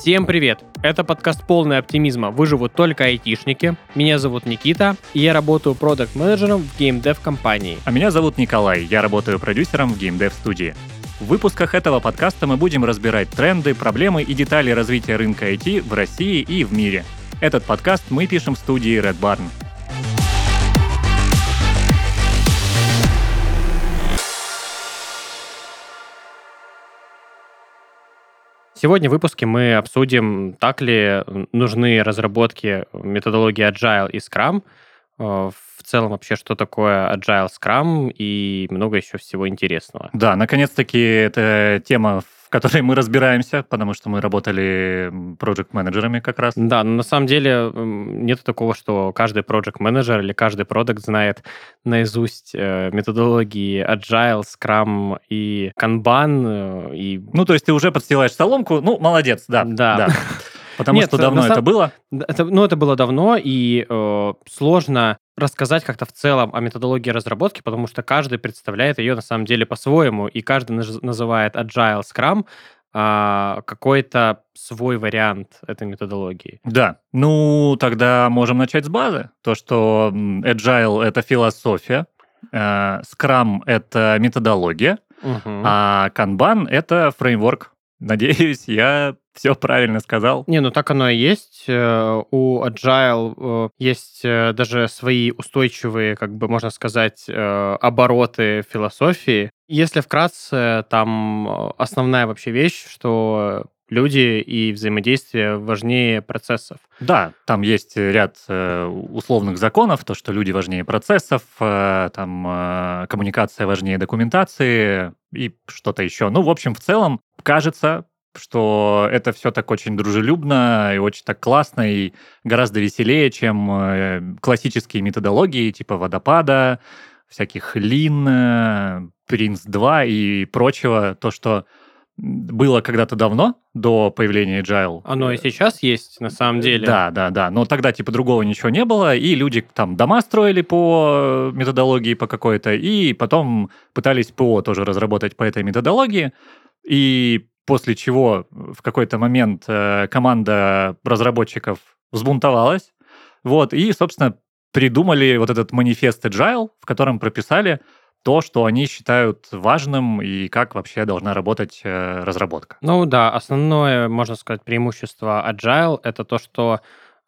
Всем привет! Это подкаст полный оптимизма «Выживут только айтишники». Меня зовут Никита, и я работаю продакт-менеджером в геймдев компании. А меня зовут Николай, я работаю продюсером в геймдев студии. В выпусках этого подкаста мы будем разбирать тренды, проблемы и детали развития рынка IT в России и в мире. Этот подкаст мы пишем в студии Red Barn. Сегодня в выпуске мы обсудим, так ли нужны разработки методологии Agile и Scrum, э, в целом вообще, что такое Agile Scrum и много еще всего интересного. Да, наконец-таки эта тема которой мы разбираемся, потому что мы работали проект-менеджерами как раз. Да, но на самом деле нет такого, что каждый проект-менеджер или каждый продукт знает наизусть э, методологии Agile, Scrum и Kanban. Э, и... Ну, то есть ты уже подстилаешь соломку, ну, молодец, да. Да. да. Потому Нет, что давно это было? Это, ну, это было давно, и э, сложно рассказать как-то в целом о методологии разработки, потому что каждый представляет ее на самом деле по-своему, и каждый называет Agile Scrum а, какой-то свой вариант этой методологии. Да, ну тогда можем начать с базы. То, что Agile — это философия, э, Scrum — это методология, угу. а Kanban — это фреймворк. Надеюсь, я все правильно сказал. Не, ну так оно и есть. Э, у Agile э, есть э, даже свои устойчивые, как бы можно сказать, обороты философии. Если вкратце, там основная вообще вещь, что люди и взаимодействие важнее процессов. Да, там есть ряд условных законов, то, что люди важнее процессов, там коммуникация важнее документации и что-то еще. Ну, в общем, в целом, кажется, что это все так очень дружелюбно и очень так классно и гораздо веселее, чем э, классические методологии типа водопада, всяких лин, Принц 2 и прочего, то, что было когда-то давно, до появления Agile. Оно и сейчас есть, на самом деле. Да, да, да. Но тогда, типа, другого ничего не было, и люди там дома строили по методологии по какой-то, и потом пытались ПО тоже разработать по этой методологии. И после чего в какой-то момент э, команда разработчиков взбунтовалась, вот, и, собственно, придумали вот этот манифест Agile, в котором прописали то, что они считают важным и как вообще должна работать э, разработка. Ну да, основное, можно сказать, преимущество Agile — это то, что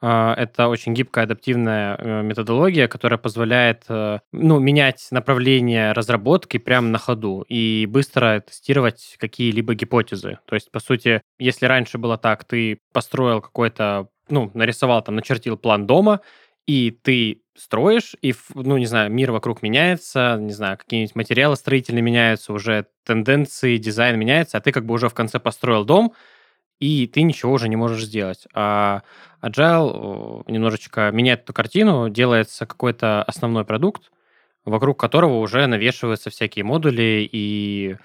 а, это очень гибкая адаптивная э, методология, которая позволяет э, ну, менять направление разработки прямо на ходу и быстро тестировать какие-либо гипотезы. То есть, по сути, если раньше было так, ты построил какой-то, ну, нарисовал там, начертил план дома, и ты строишь, и, ну, не знаю, мир вокруг меняется, не знаю, какие-нибудь материалы строительные меняются, уже тенденции, дизайн меняется, а ты как бы уже в конце построил дом, и ты ничего уже не можешь сделать. А Agile немножечко меняет эту картину, делается какой-то основной продукт, вокруг которого уже навешиваются всякие модули, и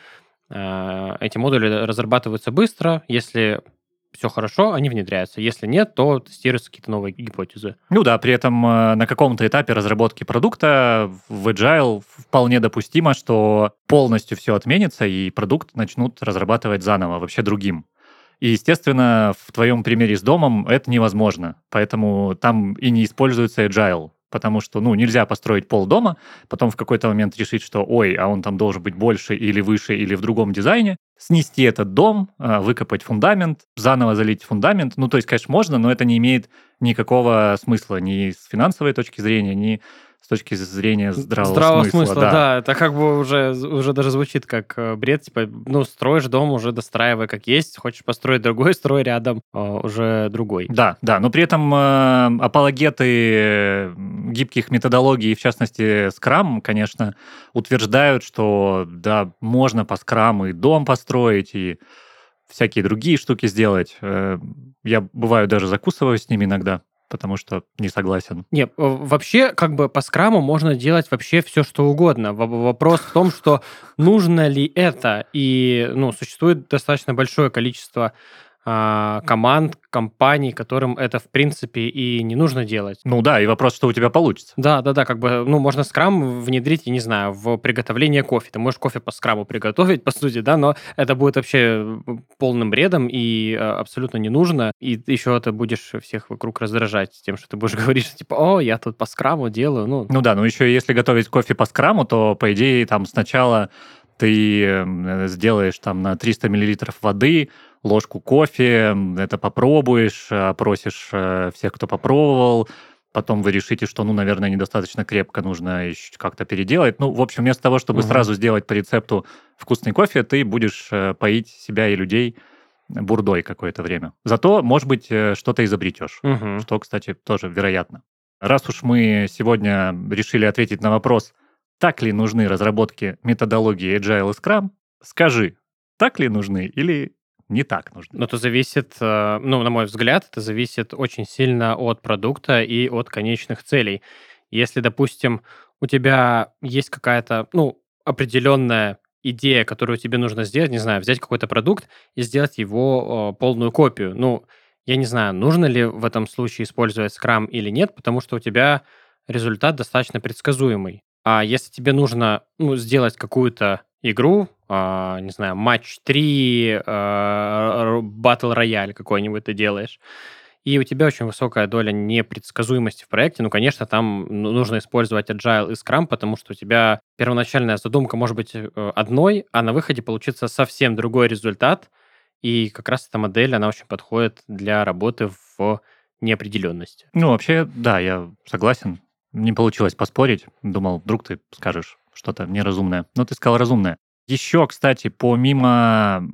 э, эти модули разрабатываются быстро. Если все хорошо, они внедряются. Если нет, то тестируются какие-то новые гипотезы. Ну да, при этом э, на каком-то этапе разработки продукта в Agile вполне допустимо, что полностью все отменится, и продукт начнут разрабатывать заново, вообще другим. И, естественно, в твоем примере с домом это невозможно. Поэтому там и не используется agile. Потому что, ну, нельзя построить пол дома, потом в какой-то момент решить, что, ой, а он там должен быть больше или выше, или в другом дизайне, снести этот дом, а, выкопать фундамент, заново залить фундамент. Ну, то есть, конечно, можно, но это не имеет никакого смысла ни с финансовой точки зрения, ни с точки зрения здравого, здравого смысла. смысла да. да, это как бы уже, уже даже звучит как э, бред, типа, ну, строишь дом, уже достраивай как есть, хочешь построить другой, строй рядом а, уже другой. Да, да, но при этом э, апологеты гибких методологий, в частности, Scrum, конечно, утверждают, что, да, можно по Scrum и дом построить, и всякие другие штуки сделать. Э, я бываю даже закусываю с ними иногда потому что не согласен. Нет, вообще, как бы по скраму можно делать вообще все, что угодно. Вопрос в том, что нужно ли это, и, ну, существует достаточно большое количество команд, компаний, которым это, в принципе, и не нужно делать. Ну да, и вопрос, что у тебя получится. Да, да, да, как бы, ну, можно скрам внедрить, я не знаю, в приготовление кофе. Ты можешь кофе по скраму приготовить, по сути, да, но это будет вообще полным бредом и а, абсолютно не нужно. И еще ты будешь всех вокруг раздражать тем, что ты будешь говорить, что типа, о, я тут по скраму делаю. Ну, ну да, ну еще если готовить кофе по скраму, то, по идее, там сначала ты э, сделаешь там на 300 миллилитров воды, ложку кофе, это попробуешь, опросишь э, всех, кто попробовал, потом вы решите, что, ну, наверное, недостаточно крепко, нужно как-то переделать. Ну, в общем, вместо того, чтобы угу. сразу сделать по рецепту вкусный кофе, ты будешь э, поить себя и людей бурдой какое-то время. Зато, может быть, э, что-то изобретешь, угу. что, кстати, тоже вероятно. Раз уж мы сегодня решили ответить на вопрос, так ли нужны разработки методологии Agile и Scrum, скажи, так ли нужны или не так нужно. Но это зависит, э, ну, на мой взгляд, это зависит очень сильно от продукта и от конечных целей. Если, допустим, у тебя есть какая-то, ну, определенная идея, которую тебе нужно сделать, не знаю, взять какой-то продукт и сделать его полную копию. Ну, я не знаю, нужно ли в этом случае использовать Scrum или нет, потому что у тебя результат достаточно предсказуемый. А если тебе нужно ну, сделать какую-то игру, э, не знаю, матч 3, э, батл рояль какой-нибудь ты делаешь, и у тебя очень высокая доля непредсказуемости в проекте, ну, конечно, там ну, нужно использовать Agile и Scrum, потому что у тебя первоначальная задумка может быть э, одной, а на выходе получится совсем другой результат, и как раз эта модель, она очень подходит для работы в неопределенности. Ну, вообще, да, я согласен. Не получилось поспорить. Думал, вдруг ты скажешь что-то неразумное. Но ты сказал разумное. Еще, кстати, помимо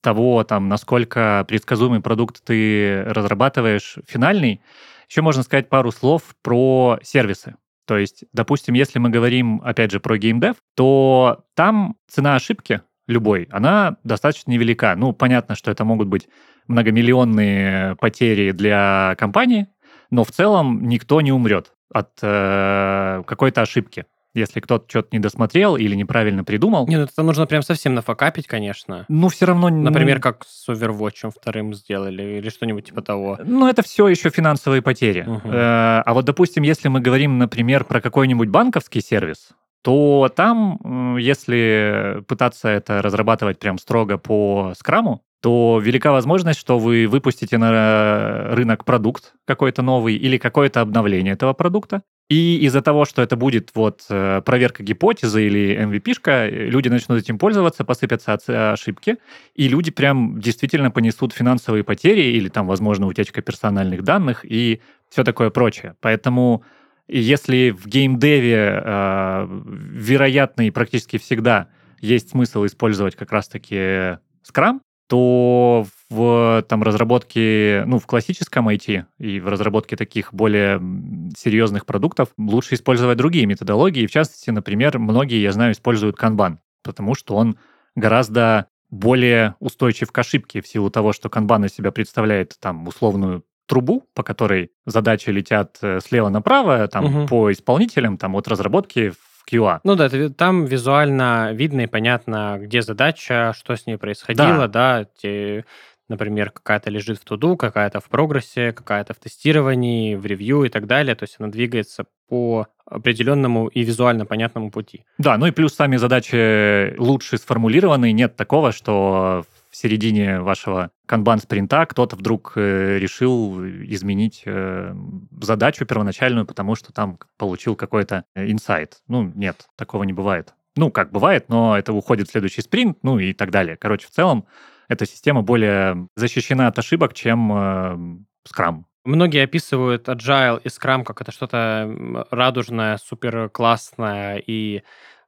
того, там, насколько предсказуемый продукт ты разрабатываешь финальный, еще можно сказать пару слов про сервисы. То есть, допустим, если мы говорим, опять же, про геймдев, то там цена ошибки любой, она достаточно невелика. Ну, понятно, что это могут быть многомиллионные потери для компании, но в целом никто не умрет от э, какой-то ошибки если кто-то что-то не досмотрел или неправильно придумал. Нет, ну это нужно прям совсем нафакапить, конечно. Ну, все равно... Например, как с Overwatch вторым сделали или что-нибудь типа того. Ну, это все еще финансовые потери. Угу. А вот, допустим, если мы говорим, например, про какой-нибудь банковский сервис, то там, если пытаться это разрабатывать прям строго по скраму, то велика возможность, что вы выпустите на рынок продукт какой-то новый или какое-то обновление этого продукта. И из-за того, что это будет вот э, проверка гипотезы или MVP-шка, люди начнут этим пользоваться, посыпятся ошибки, и люди прям действительно понесут финансовые потери или там, возможно, утечка персональных данных и все такое прочее. Поэтому если в геймдеве э, вероятно и практически всегда есть смысл использовать как раз-таки Scrum, то в там, разработке, ну, в классическом IT и в разработке таких более серьезных продуктов лучше использовать другие методологии. В частности, например, многие, я знаю, используют Kanban, потому что он гораздо более устойчив к ошибке в силу того, что Kanban из себя представляет там условную трубу, по которой задачи летят э, слева направо, там угу. по исполнителям, там от разработки QA. Ну да, это, там визуально видно и понятно, где задача, что с ней происходило, да, да те, например, какая-то лежит в туду, какая-то в прогрессе, какая-то в тестировании, в ревью и так далее. То есть она двигается по определенному и визуально понятному пути. Да, ну и плюс сами задачи лучше сформулированы. Нет такого, что в середине вашего канбан-спринта кто-то вдруг э, решил изменить э, задачу первоначальную, потому что там получил какой-то э, инсайт. Ну, нет, такого не бывает. Ну, как бывает, но это уходит в следующий спринт, ну и так далее. Короче, в целом эта система более защищена от ошибок, чем э, Scrum. Многие описывают Agile и Scrum как это что-то радужное, супер классное и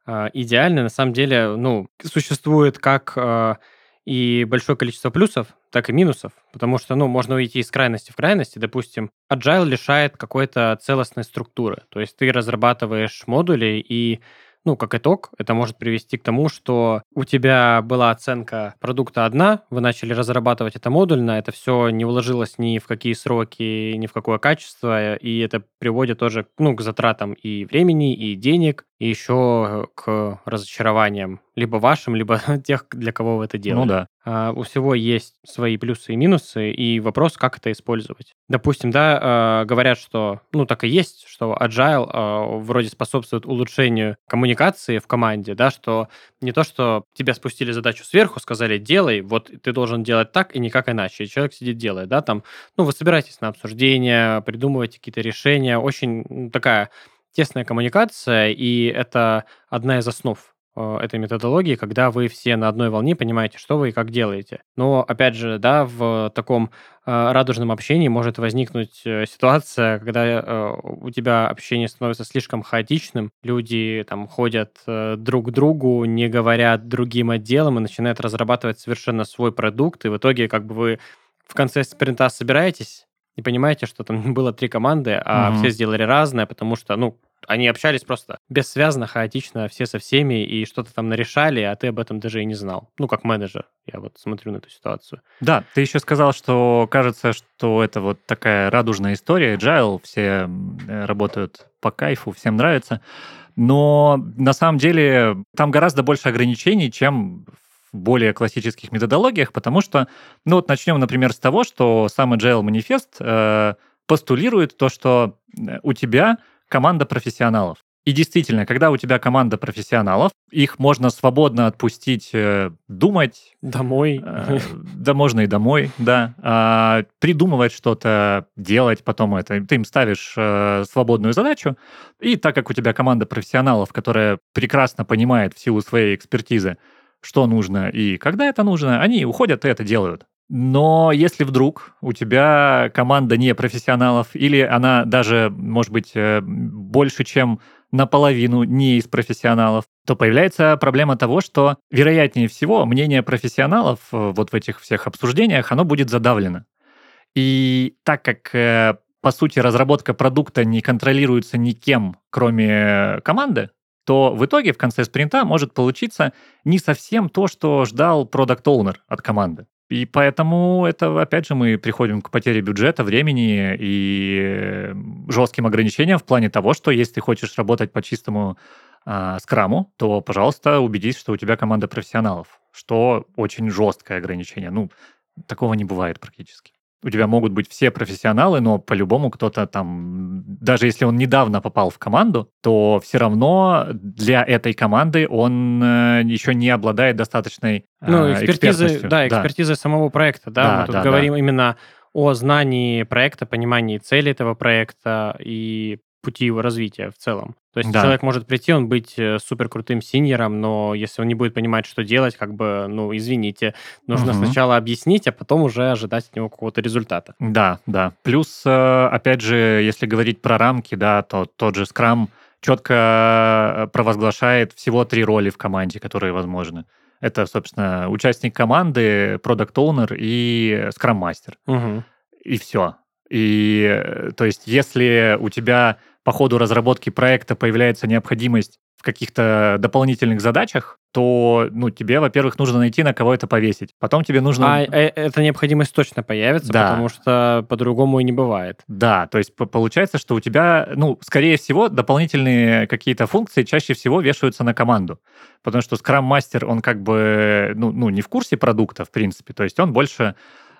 э, идеальное. На самом деле, ну, существует как э, и большое количество плюсов, так и минусов, потому что, ну, можно уйти из крайности в крайности. Допустим, Agile лишает какой-то целостной структуры. То есть ты разрабатываешь модули, и ну, как итог, это может привести к тому, что у тебя была оценка продукта одна, вы начали разрабатывать это модульно, это все не уложилось ни в какие сроки, ни в какое качество, и это приводит тоже ну, к затратам и времени, и денег, и еще к разочарованиям либо вашим, либо тех, для кого вы это делали. Ну да. А, у всего есть свои плюсы и минусы, и вопрос, как это использовать. Допустим, да, а, говорят, что, ну, так и есть, что agile а, вроде способствует улучшению коммуникации в команде, да, что не то, что тебя спустили задачу сверху, сказали, делай, вот ты должен делать так и никак иначе. И человек сидит, делает, да, там, ну, вы собираетесь на обсуждение, придумываете какие-то решения, очень такая тесная коммуникация, и это одна из основ этой методологии, когда вы все на одной волне понимаете, что вы и как делаете. Но, опять же, да, в таком э, радужном общении может возникнуть э, ситуация, когда у тебя общение становится слишком хаотичным, люди там ходят друг к другу, не говорят другим отделам и начинают разрабатывать совершенно свой продукт, и в итоге как бы вы в конце спринта собираетесь, и понимаете, что там было три команды, а угу. все сделали разное, потому что, ну, они общались просто бессвязно, хаотично, все со всеми, и что-то там нарешали, а ты об этом даже и не знал. Ну, как менеджер, я вот смотрю на эту ситуацию. Да, ты еще сказал, что кажется, что это вот такая радужная история, agile, все работают по кайфу, всем нравится. Но на самом деле там гораздо больше ограничений, чем в более классических методологиях, потому что, ну вот начнем, например, с того, что сам Agile манифест э, постулирует то, что э, у тебя команда профессионалов. И действительно, когда у тебя команда профессионалов, их можно свободно отпустить э, думать. Домой. Э, да, можно и домой, да. Э, придумывать что-то, делать потом это. Ты им ставишь э, свободную задачу, и так как у тебя команда профессионалов, которая прекрасно понимает в силу своей экспертизы, что нужно и когда это нужно, они уходят и это делают. Но если вдруг у тебя команда не профессионалов, или она даже, может быть, э, больше, чем наполовину не из профессионалов, то появляется проблема того, что, вероятнее всего, мнение профессионалов э, вот в этих всех обсуждениях, оно будет задавлено. И так как, э, по сути, разработка продукта не контролируется никем, кроме команды, то в итоге в конце спринта может получиться не совсем то, что ждал продукт оунер от команды. И поэтому это, опять же, мы приходим к потере бюджета, времени и жестким ограничениям в плане того, что если ты хочешь работать по чистому э, скраму, то, пожалуйста, убедись, что у тебя команда профессионалов, что очень жесткое ограничение. Ну, такого не бывает практически у тебя могут быть все профессионалы, но по-любому кто-то там, даже если он недавно попал в команду, то все равно для этой команды он э, еще не обладает достаточной ну, э, экспертизой, да, экспертизой да. самого проекта, да, да мы тут да, говорим да. именно о знании проекта, понимании цели этого проекта и пути его развития в целом. То есть да. человек может прийти, он быть э, супер крутым синьором, но если он не будет понимать, что делать, как бы, ну, извините, нужно угу. сначала объяснить, а потом уже ожидать от него какого-то результата. Да, да. Плюс, э, опять же, если говорить про рамки, да, то тот же Scrum четко э, провозглашает всего три роли в команде, которые возможны. Это, собственно, участник команды, продукт оунер и скрам-мастер. Угу. И все. И, то есть, если у тебя по ходу разработки проекта появляется необходимость в каких-то дополнительных задачах, то, ну, тебе, во-первых, нужно найти, на кого это повесить. Потом тебе нужно... А э, эта необходимость точно появится, да. потому что по-другому и не бывает. Да, то есть получается, что у тебя, ну, скорее всего, дополнительные какие-то функции чаще всего вешаются на команду. Потому что Master, он как бы, ну, ну не в курсе продукта, в принципе. То есть он больше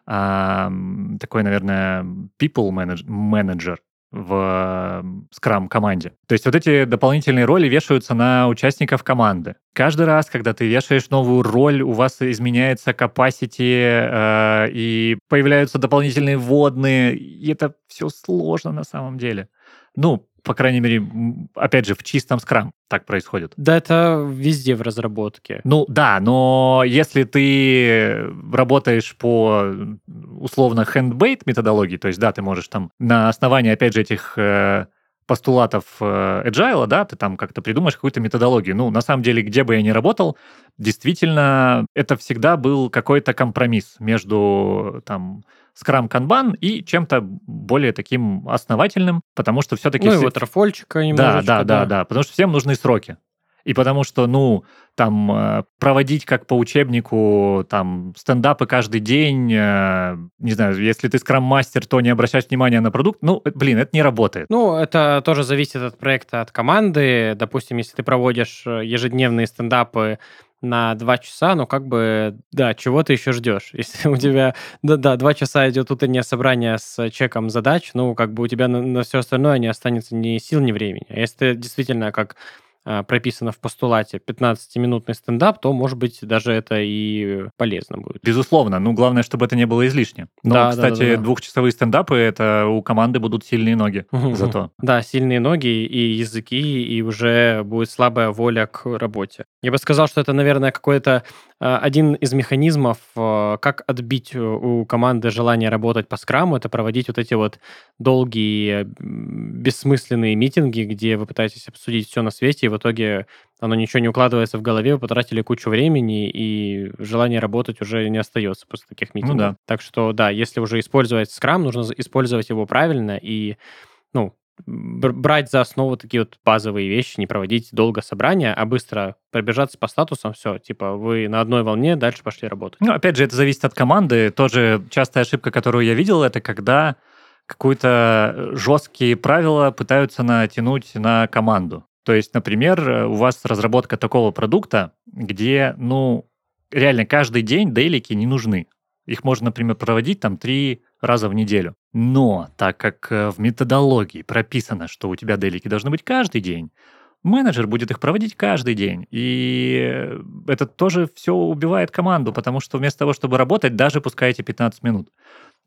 такой, наверное, people manager в Scrum команде. То есть вот эти дополнительные роли вешаются на участников команды. Каждый раз, когда ты вешаешь новую роль, у вас изменяется capacity, э, и появляются дополнительные вводные, и это все сложно на самом деле. Ну, по крайней мере, опять же, в чистом скрам так происходит. Да, это везде в разработке. Ну да, но если ты работаешь по условно handmade методологии, то есть да, ты можешь там на основании, опять же, этих э, постулатов э, agile, да, ты там как-то придумаешь какую-то методологию. Ну, на самом деле, где бы я ни работал, действительно, это всегда был какой-то компромисс между там Scrum Kanban и чем-то более таким основательным, потому что все-таки... Ну все... и ватерфольчика немножечко. Да, да, да, да, потому что всем нужны сроки. И потому что, ну, там, э, проводить как по учебнику, там, стендапы каждый день, э, не знаю, если ты скрам-мастер, то не обращать внимания на продукт, ну, э, блин, это не работает. Ну, это тоже зависит от проекта, от команды. Допустим, если ты проводишь ежедневные стендапы на два часа, но как бы, да, чего ты еще ждешь? Если у тебя, да, да, два часа идет утреннее собрание с чеком задач, ну, как бы у тебя на, на все остальное не останется ни сил, ни времени. А если ты действительно как прописано в постулате 15-минутный стендап, то, может быть, даже это и полезно будет. Безусловно. Ну, главное, чтобы это не было излишне. Но, да, кстати, да, да, да. двухчасовые стендапы, это у команды будут сильные ноги зато. Да, сильные ноги и языки, и уже будет слабая воля к работе. Я бы сказал, что это, наверное, какой-то а, один из механизмов, а, как отбить у команды желание работать по скраму, это проводить вот эти вот долгие, бессмысленные митинги, где вы пытаетесь обсудить все на свете, в итоге оно ничего не укладывается в голове, вы потратили кучу времени, и желание работать уже не остается после таких митингов. Ну, да. Так что, да, если уже использовать скрам, нужно использовать его правильно и ну, брать за основу такие вот базовые вещи, не проводить долго собрания, а быстро пробежаться по статусам, все, типа вы на одной волне, дальше пошли работать. Ну, опять же, это зависит от команды. Тоже частая ошибка, которую я видел, это когда какие-то жесткие правила пытаются натянуть на команду. То есть, например, у вас разработка такого продукта, где, ну, реально каждый день дейлики не нужны. Их можно, например, проводить там три раза в неделю. Но так как э, в методологии прописано, что у тебя делики должны быть каждый день, менеджер будет их проводить каждый день. И это тоже все убивает команду, потому что вместо того, чтобы работать, даже пускай эти 15 минут,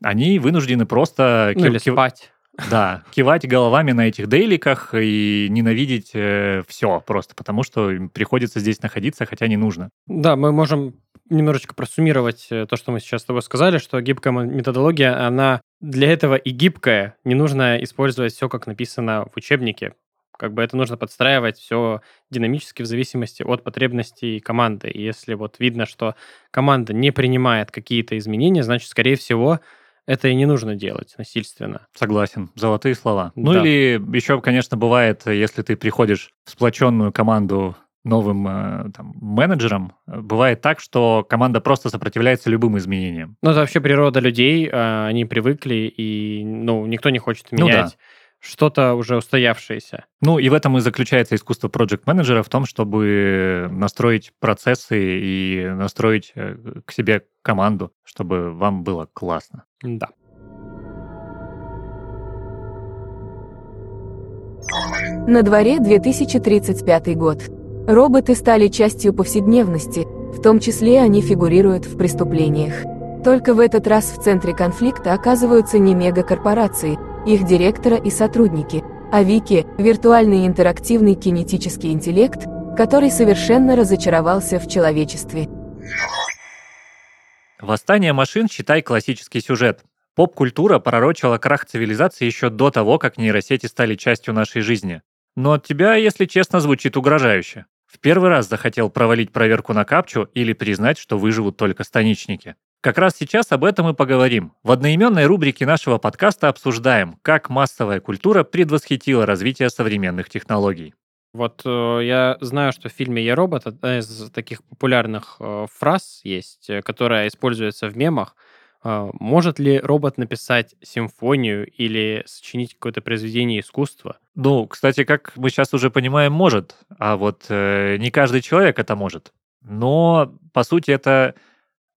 они вынуждены просто... Ну, или спать. Да, кивать головами на этих дейликах и ненавидеть э, все просто, потому что приходится здесь находиться, хотя не нужно. Да, мы можем немножечко просуммировать э, то, что мы сейчас с тобой сказали, что гибкая методология, она для этого и гибкая. Не нужно использовать все, как написано в учебнике. Как бы это нужно подстраивать все динамически в зависимости от потребностей команды. И если вот видно, что команда не принимает какие-то изменения, значит, скорее всего, это и не нужно делать насильственно. Согласен. Золотые слова. Ну да. Ну или еще, конечно, бывает, если ты приходишь в сплоченную команду новым э, там, менеджером, бывает так, что команда просто сопротивляется любым изменениям. Ну, это вообще природа людей, э, они привыкли, и ну, никто не хочет менять. Ну, да что-то уже устоявшееся. Ну и в этом и заключается искусство проект менеджера в том, чтобы настроить процессы и настроить э, к себе команду, чтобы вам было классно. Да. На дворе 2035 год. Роботы стали частью повседневности, в том числе они фигурируют в преступлениях. Только в этот раз в центре конфликта оказываются не мегакорпорации, их директора и сотрудники, а Вики – виртуальный интерактивный кинетический интеллект, который совершенно разочаровался в человечестве. Восстание машин, считай, классический сюжет. Поп-культура пророчила крах цивилизации еще до того, как нейросети стали частью нашей жизни. Но от тебя, если честно, звучит угрожающе. В первый раз захотел провалить проверку на капчу или признать, что выживут только станичники. Как раз сейчас об этом и поговорим. В одноименной рубрике нашего подкаста обсуждаем, как массовая культура предвосхитила развитие современных технологий. Вот э, я знаю, что в фильме «Я робот» одна из таких популярных э, фраз есть, э, которая используется в мемах. Э, может ли робот написать симфонию или сочинить какое-то произведение искусства? Ну, кстати, как мы сейчас уже понимаем, может, а вот э, не каждый человек это может. Но, по сути, это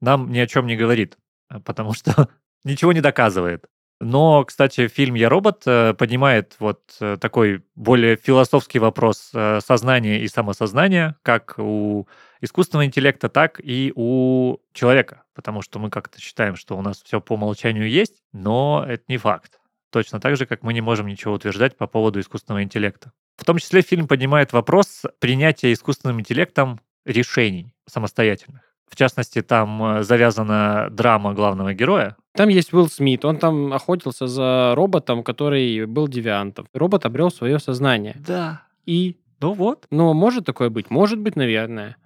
нам ни о чем не говорит, э, потому что ничего не доказывает. Но, кстати, фильм «Я робот» э, поднимает вот э, такой более философский вопрос сознания и самосознания, как у искусственного интеллекта, так и у человека. Потому что мы как-то считаем, что у нас все по умолчанию есть, но это не факт. Точно так же, как мы не можем ничего утверждать по поводу искусственного интеллекта. В том числе фильм поднимает вопрос принятия искусственным интеллектом решений самостоятельных. В частности, там э, завязана драма главного героя. Там есть Уилл Смит, он там охотился за роботом, который был девиантом. Робот обрел свое сознание. Да. И? Ну вот. Ну, может такое быть? Может быть, наверное.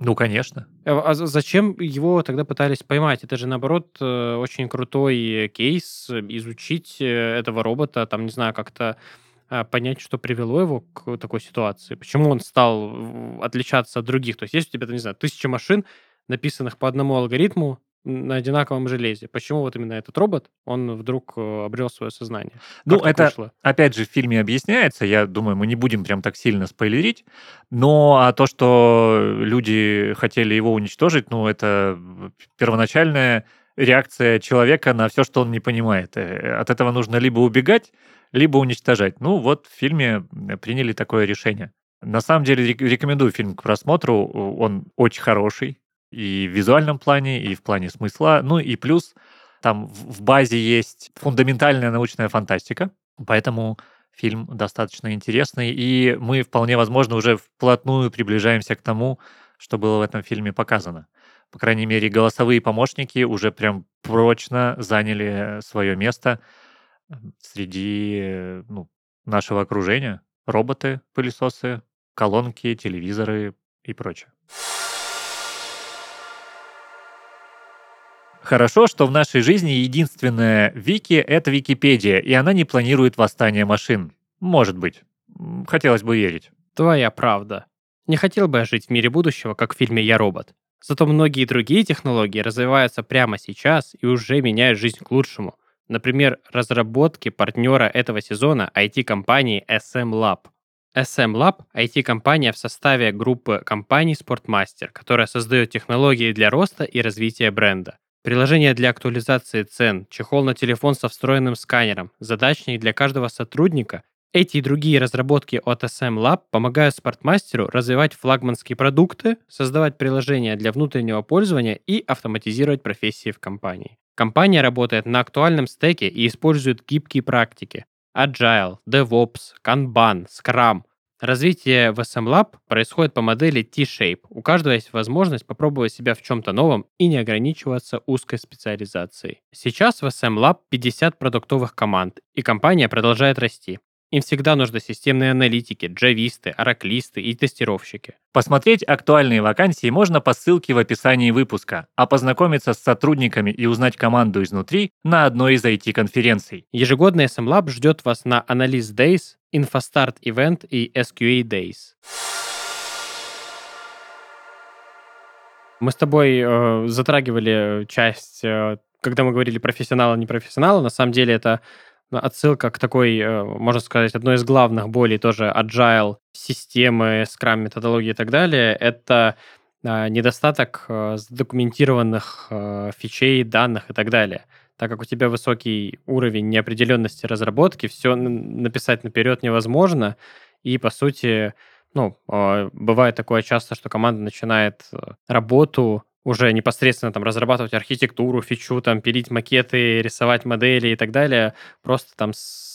Ну, конечно. А, а зачем его тогда пытались поймать? Это же, наоборот, э, очень крутой кейс изучить э, этого робота, там, не знаю, как-то а, понять, что привело его к такой ситуации. Почему он стал отличаться от других? То есть есть у тебя, не знаю, тысяча машин, написанных по одному алгоритму, на одинаковом железе. Почему вот именно этот робот, он вдруг э, обрел свое сознание? Ну, Как так это, вышло? опять же, в фильме объясняется, я думаю, мы не будем прям так сильно спойлерить, но а то, что люди хотели его уничтожить, ну, это первоначальная реакция человека на все, что он не понимает. Э, От этого нужно либо убегать, либо уничтожать. Ну, вот в фильме э, приняли такое решение. На самом деле рек- рекомендую фильм к просмотру. Он очень хороший и в визуальном плане, и в плане смысла. Ну и плюс там в базе есть фундаментальная научная фантастика, поэтому фильм достаточно интересный, и мы вполне возможно уже вплотную приближаемся к тому, что было в этом фильме показано. По крайней мере, голосовые помощники уже прям прочно заняли свое место среди э, ну, нашего окружения. Роботы, пылесосы, колонки, телевизоры и прочее. Хорошо, что в нашей жизни единственная Вики — это Википедия, и она не планирует восстание машин. Может быть. Хотелось бы верить. Твоя правда. Не хотел бы я жить в мире будущего, как в фильме «Я робот». Зато многие другие технологии развиваются прямо сейчас и уже меняют жизнь к лучшему. Например, разработки партнера этого сезона IT-компании SM Lab. SM Lab – IT-компания в составе группы компаний Sportmaster, которая создает технологии для роста и развития бренда. Приложение для актуализации цен, чехол на телефон со встроенным сканером, задачник для каждого сотрудника эти и другие разработки от SM Lab помогают спортмастеру развивать флагманские продукты, создавать приложения для внутреннего пользования и автоматизировать профессии в компании. Компания работает на актуальном стеке и использует гибкие практики Agile, DevOps, Kanban, Scrum. Развитие в SM Lab происходит по модели T-Shape. У каждого есть возможность попробовать себя в чем-то новом и не ограничиваться узкой специализацией. Сейчас в SM Lab 50 продуктовых команд, и компания продолжает расти. Им всегда нужны системные аналитики, джависты, ораклисты и тестировщики. Посмотреть актуальные вакансии можно по ссылке в описании выпуска, а познакомиться с сотрудниками и узнать команду изнутри на одной из IT-конференций. Ежегодный SM Lab ждет вас на Analyst Days, InfoStart Event и SQA Days. Мы с тобой э, затрагивали часть, э, когда мы говорили профессионала, непрофессионала. На самом деле это отсылка к такой, э, можно сказать, одной из главных болей тоже agile системы, скрам методологии и так далее. Это э, недостаток э, задокументированных э, фичей, данных и так далее. Так как у тебя высокий уровень неопределенности разработки, все написать наперед невозможно, и по сути ну, э, бывает такое часто, что команда начинает работу уже непосредственно там разрабатывать архитектуру, фичу, там пилить макеты, рисовать модели и так далее, просто там с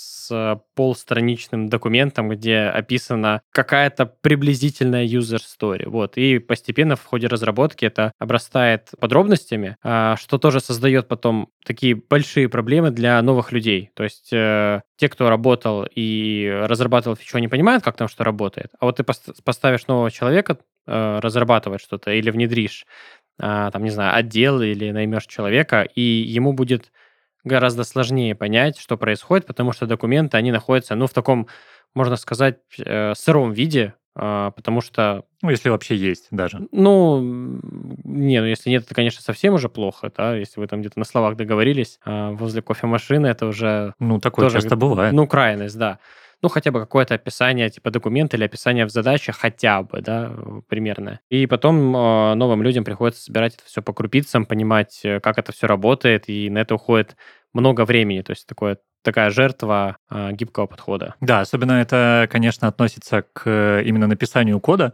полстраничным документом, где описана какая-то приблизительная user story. Вот. И постепенно в ходе разработки это обрастает подробностями, а, что тоже создает потом такие большие проблемы для новых людей. То есть э, те, кто работал и разрабатывал фичу, не понимают, как там что работает. А вот ты поставишь нового человека э, разрабатывать что-то или внедришь, там, не знаю, отдел или наймешь человека, и ему будет гораздо сложнее понять, что происходит, потому что документы, они находятся, ну, в таком, можно сказать, э, сыром виде, э, потому что... Ну, если вообще есть даже. Ну, не, ну, если нет, это, конечно, совсем уже плохо, да, если вы там где-то на словах договорились, э, возле кофемашины, это уже... Ну, такое тоже, часто бывает. Ну, крайность, да ну, хотя бы какое-то описание, типа документа или описание в задаче хотя бы, да, примерно. И потом э, новым людям приходится собирать это все по крупицам, понимать, э, как это все работает, и на это уходит много времени, то есть такое такая жертва э, гибкого подхода. Да, особенно это, конечно, относится к именно написанию кода,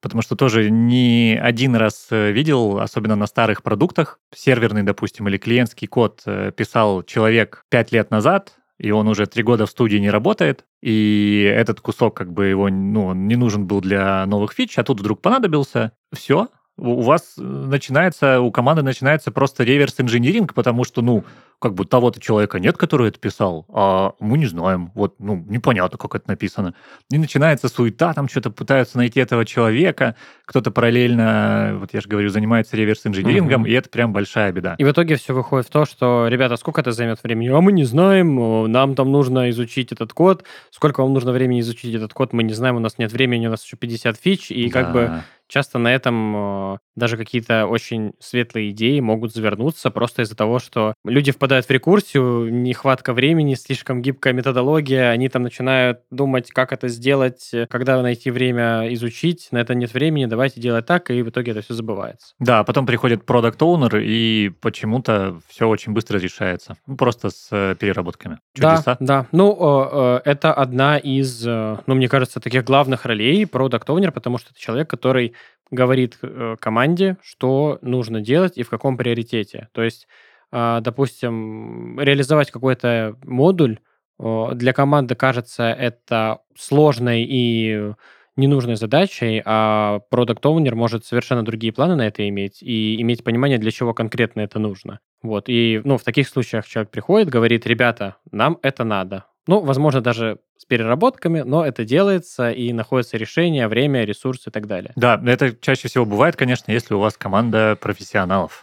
потому что тоже не один раз видел, особенно на старых продуктах, серверный, допустим, или клиентский код писал человек пять лет назад, и он уже три года в студии не работает, и этот кусок как бы его, ну, он не нужен был для новых фич, а тут вдруг понадобился, все, у вас начинается, у команды начинается просто реверс-инжиниринг, потому что, ну, как бы того-то человека нет, который это писал, а мы не знаем, вот, ну, непонятно, как это написано. И начинается суета, там что-то пытаются найти этого человека, кто-то параллельно, вот я же говорю, занимается реверс-инжинирингом, угу. и это прям большая беда. И в итоге все выходит в то, что, ребята, сколько это займет времени? А мы не знаем, нам там нужно изучить этот код, сколько вам нужно времени изучить этот код, мы не знаем, у нас нет времени, у нас еще 50 фич, и да. как бы часто на этом э, даже какие-то очень светлые идеи могут завернуться просто из-за того, что люди впадают в рекурсию, нехватка времени, слишком гибкая методология, они там начинают думать, как это сделать, когда найти время изучить, на это нет времени, давайте делать так, и в итоге это все забывается. Да, потом приходит продукт оунер и почему-то все очень быстро решается. Ну, просто с э, переработками. Чудеса. Да, да. Ну, это одна из, ну, мне кажется, таких главных ролей продукт оунер потому что это человек, который говорит э, команде, что нужно делать и в каком приоритете. То есть, а, допустим, реализовать какой-то модуль для команды кажется это сложной и ненужной задачей, а продукт оунер может совершенно другие планы на это иметь и иметь понимание, для чего конкретно это нужно. Вот. И ну, в таких случаях человек приходит, говорит, ребята, нам это надо. Ну, возможно, даже с переработками, но это делается и находится решение, время, ресурсы и так далее. Да, это чаще всего бывает, конечно, если у вас команда профессионалов.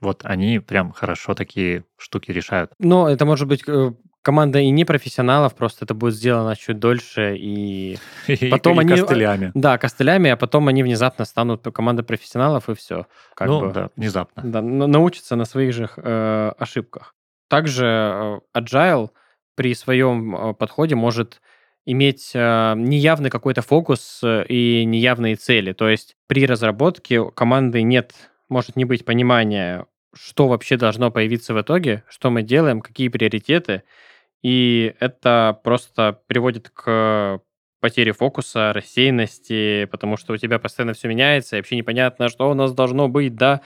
Вот они прям хорошо такие штуки решают. Но это может быть э, команда и не профессионалов, просто это будет сделано чуть дольше, и, потом и они... костылями. Да, костылями, а потом они внезапно станут командой профессионалов, и все. Как ну, бы, да, внезапно. Да, научатся на своих же э, ошибках. Также э, Agile — при своем а, подходе может иметь а, неявный какой-то фокус э, и неявные цели. То есть при разработке команды нет, может не быть понимания, что вообще должно появиться в итоге, что мы делаем, какие приоритеты. И это просто приводит к потере фокуса, рассеянности, потому что у тебя постоянно все меняется, и вообще непонятно, что у нас должно быть, да,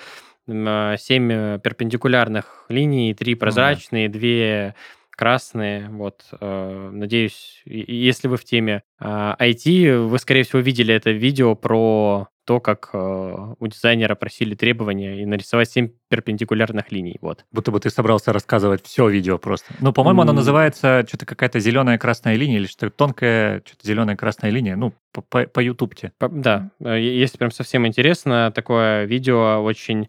а, семь э, перпендикулярных линий, три прозрачные, две красные. Вот, э, надеюсь, если вы в теме IT, а, вы, скорее всего, видели это видео про то, как э, у дизайнера просили требования и нарисовать 7 перпендикулярных линий. Вот. Будто бы ты собрался рассказывать все видео просто. Ну, по-моему, mm. оно называется что-то какая-то зеленая красная линия или что-то тонкая, что-то зеленая красная линия. Ну, по, по ютубте. Да, э, если прям совсем интересно, такое видео очень Э,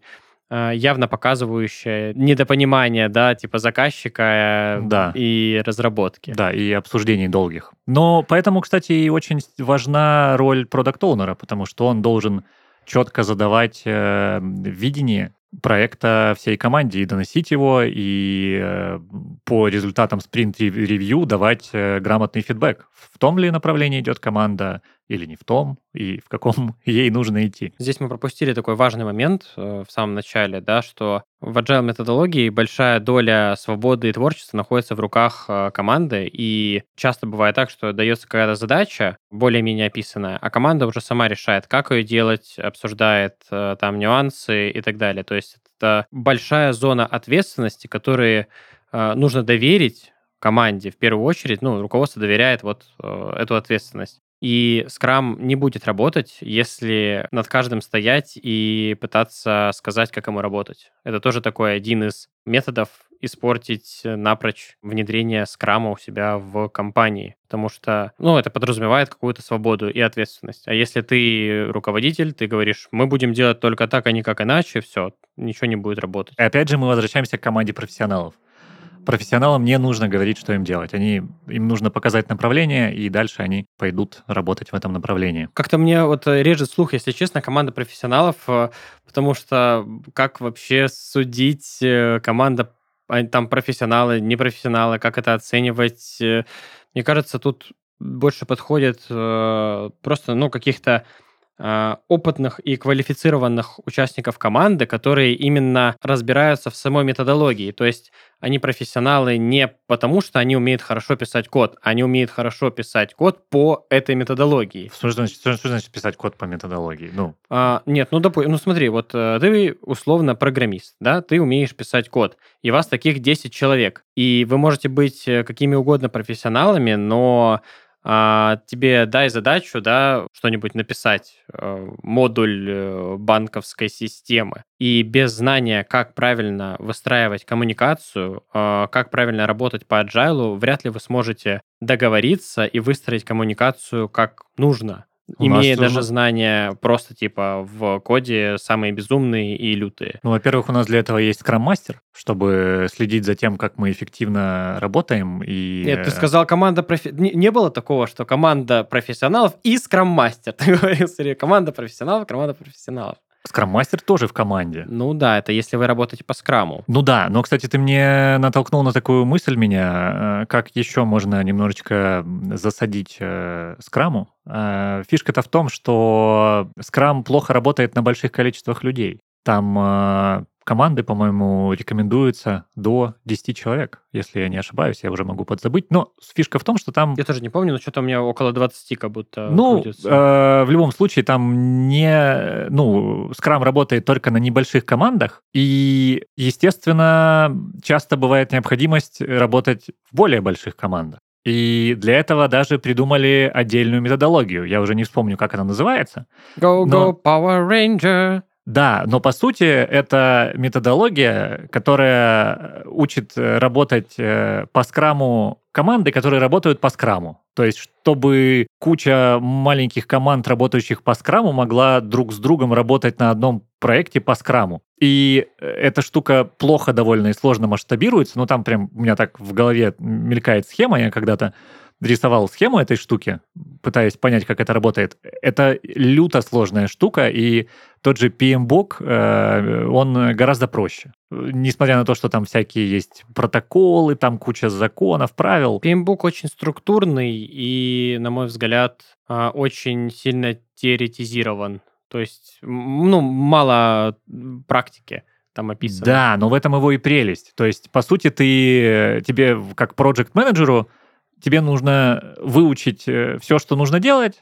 явно показывающее недопонимание, да, типа заказчика да. и разработки. Да, и обсуждений долгих. Но поэтому, кстати, и очень важна роль продукт-оунера, потому что он должен четко задавать э, видение проекта всей команде и доносить его, и э, по результатам спринт-ревью давать э, грамотный фидбэк. В том ли направлении идет команда или не в том, и в каком ей нужно идти. Здесь мы пропустили такой важный момент э, в самом начале, да, что в agile методологии большая доля свободы и творчества находится в руках э, команды, и часто бывает так, что дается какая-то задача, более-менее описанная, а команда уже сама решает, как ее делать, обсуждает э, там нюансы и так далее. То есть это большая зона ответственности, которые нужно доверить команде в первую очередь, ну, руководство доверяет вот э, эту ответственность. И Scrum не будет работать, если над каждым стоять и пытаться сказать, как ему работать. Это тоже такой один из методов испортить напрочь внедрение скрама у себя в компании, потому что, ну, это подразумевает какую-то свободу и ответственность. А если ты руководитель, ты говоришь, мы будем делать только так, а не как иначе, все, ничего не будет работать. И опять же мы возвращаемся к команде профессионалов профессионалам не нужно говорить, что им делать. Они, им нужно показать направление, и дальше они пойдут работать в этом направлении. Как-то мне вот э, режет слух, если честно, команда профессионалов, э, потому что как вообще судить э, команда там профессионалы, непрофессионалы, как это оценивать? Мне кажется, тут больше подходит просто, ну, каких-то а, опытных и квалифицированных участников команды, которые именно разбираются в самой методологии. То есть они профессионалы не потому, что они умеют хорошо писать код, они умеют хорошо писать код по этой методологии. Что значит, что, значит писать код по методологии? Ну. А, нет, ну, допустим, ну смотри, вот э, ты условно программист, да, ты умеешь писать код, и вас таких 10 человек, и вы можете быть э, какими угодно профессионалами, но а, тебе дай задачу, да, что-нибудь написать, э, модуль э, банковской системы, и без знания, как правильно выстраивать коммуникацию, э, как правильно работать по agile, вряд ли вы сможете договориться и выстроить коммуникацию как нужно У имея даже знания просто типа в коде самые безумные и лютые. Ну, во-первых, у нас для этого есть скрам-мастер, чтобы следить за тем, как мы эффективно работаем. И... Нет, ты э, сказал команда профи... Не, не было такого, что команда профессионалов и скрам-мастер. Ты говорил, команда профессионалов, команда профессионалов. Скрам-мастер тоже в команде. Ну да, это если вы работаете по скраму. Ну да, но, кстати, ты мне натолкнул на такую мысль меня, э, как еще можно немножечко засадить э, скраму. Э, Фишка-то в том, что скрам плохо работает на больших количествах людей. Там э, команды, по-моему, рекомендуются до 10 человек, если я не ошибаюсь, я уже могу подзабыть. Но фишка в том, что там... Я тоже не помню, но что-то у меня около 20 как будто Ну, крутится. э, в любом случае, там не... Ну, скрам работает только на небольших командах, и, естественно, часто бывает необходимость работать в более больших командах. И для этого даже придумали отдельную методологию. Я уже не вспомню, как она называется. Go, go, но- Power Ranger. Да, но по сути это методология, которая учит э, работать э, по скраму команды, которые работают по скраму. То есть, чтобы куча маленьких команд, работающих по скраму, могла друг с другом работать на одном проекте по скраму. И э, эта штука плохо довольно и сложно масштабируется. Ну, там прям у меня так в голове мелькает схема. Я когда-то рисовал схему этой штуки, пытаясь понять, как это работает. Это люто сложная штука, и тот же PMBOK, э, он гораздо проще. Несмотря на то, что там всякие есть протоколы, там куча законов, правил. PMBOK очень структурный и, на мой взгляд, а, очень сильно теоретизирован. То есть, ну, мало практики там описано. Да, но в этом его и прелесть. То есть, по сути, ты, тебе как проект-менеджеру тебе нужно выучить все, что нужно делать,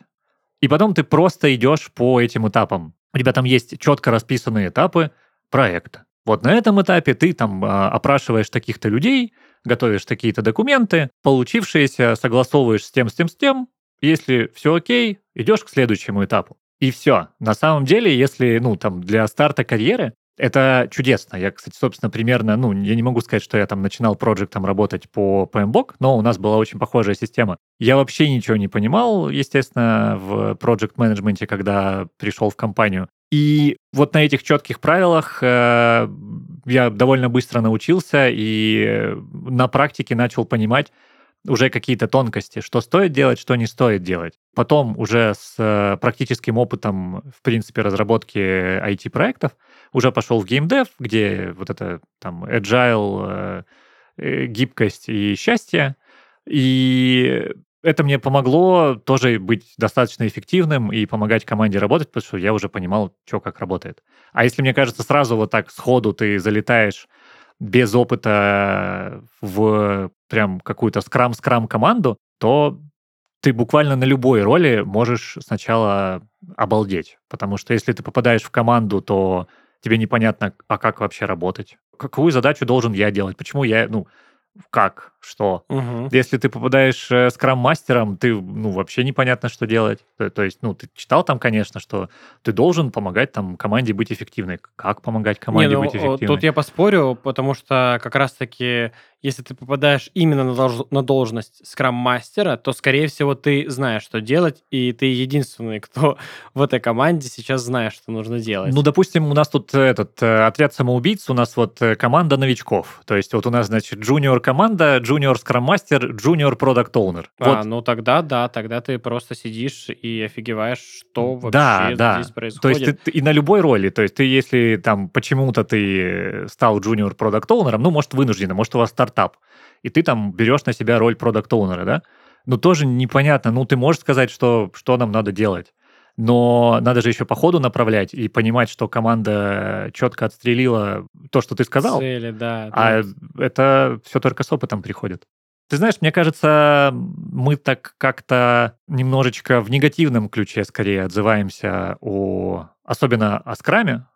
и потом ты просто идешь по этим этапам. У тебя там есть четко расписанные этапы проекта. Вот на этом этапе ты там а, опрашиваешь таких-то людей, готовишь такие-то документы, получившиеся согласовываешь с тем, с тем, с тем. Если все окей, идешь к следующему этапу. И все. На самом деле, если, ну, там, для старта карьеры, это чудесно. Я, кстати, собственно, примерно, ну, я не могу сказать, что я там начинал проектом работать по PMBOK, но у нас была очень похожая система. Я вообще ничего не понимал, естественно, в проект менеджменте когда пришел в компанию. И вот на этих четких правилах э, я довольно быстро научился и на практике начал понимать уже какие-то тонкости, что стоит делать, что не стоит делать. Потом уже с э, практическим опытом, в принципе, разработки IT-проектов уже пошел в геймдев, где вот это там agile, э, э, гибкость и счастье. И это мне помогло тоже быть достаточно эффективным и помогать команде работать, потому что я уже понимал, что как работает. А если, мне кажется, сразу вот так сходу ты залетаешь без опыта в прям какую-то скрам-скрам команду, то ты буквально на любой роли можешь сначала обалдеть. Потому что если ты попадаешь в команду, то тебе непонятно, а как вообще работать. Какую задачу должен я делать? Почему я, ну, как, что. Мгм. Если ты попадаешь э, скрам-мастером, ты, ну, вообще непонятно, что делать. То, то есть, ну, ты читал там, конечно, что ты должен помогать там команде быть эффективной. Как помогать команде Не, ну, быть эффективной? Тут я поспорю, потому что как раз-таки, если ты попадаешь именно на, долж- на должность скрам-мастера, то, скорее всего, ты знаешь, что делать, и ты единственный, кто в этой команде сейчас знает, что нужно делать. Ну, допустим, у нас тут этот э, отряд самоубийц, у нас вот э, команда новичков. То есть вот у нас, значит, джуниор-команда, джуниор-скрам-мастер, джуниор-продакт-оунер. А, Вот, ну тогда да, тогда ты просто сидишь и офигеваешь, что вообще да, да. здесь То происходит. есть ты, и на любой роли, то есть ты, если там почему-то ты стал джуниор-продакт-оунером, ну, может, вынужденно, может, у вас стартап, и ты там берешь на себя роль продакт-оунера, да, ну, тоже непонятно, ну, ты можешь сказать, что, что нам надо делать, но надо же еще по ходу направлять и понимать, что команда четко отстрелила то, что ты сказал, Цели, да. а да. это все только с опытом приходит. Ты знаешь, мне кажется, мы так как-то немножечко в негативном ключе скорее отзываемся о, особенно о скраме.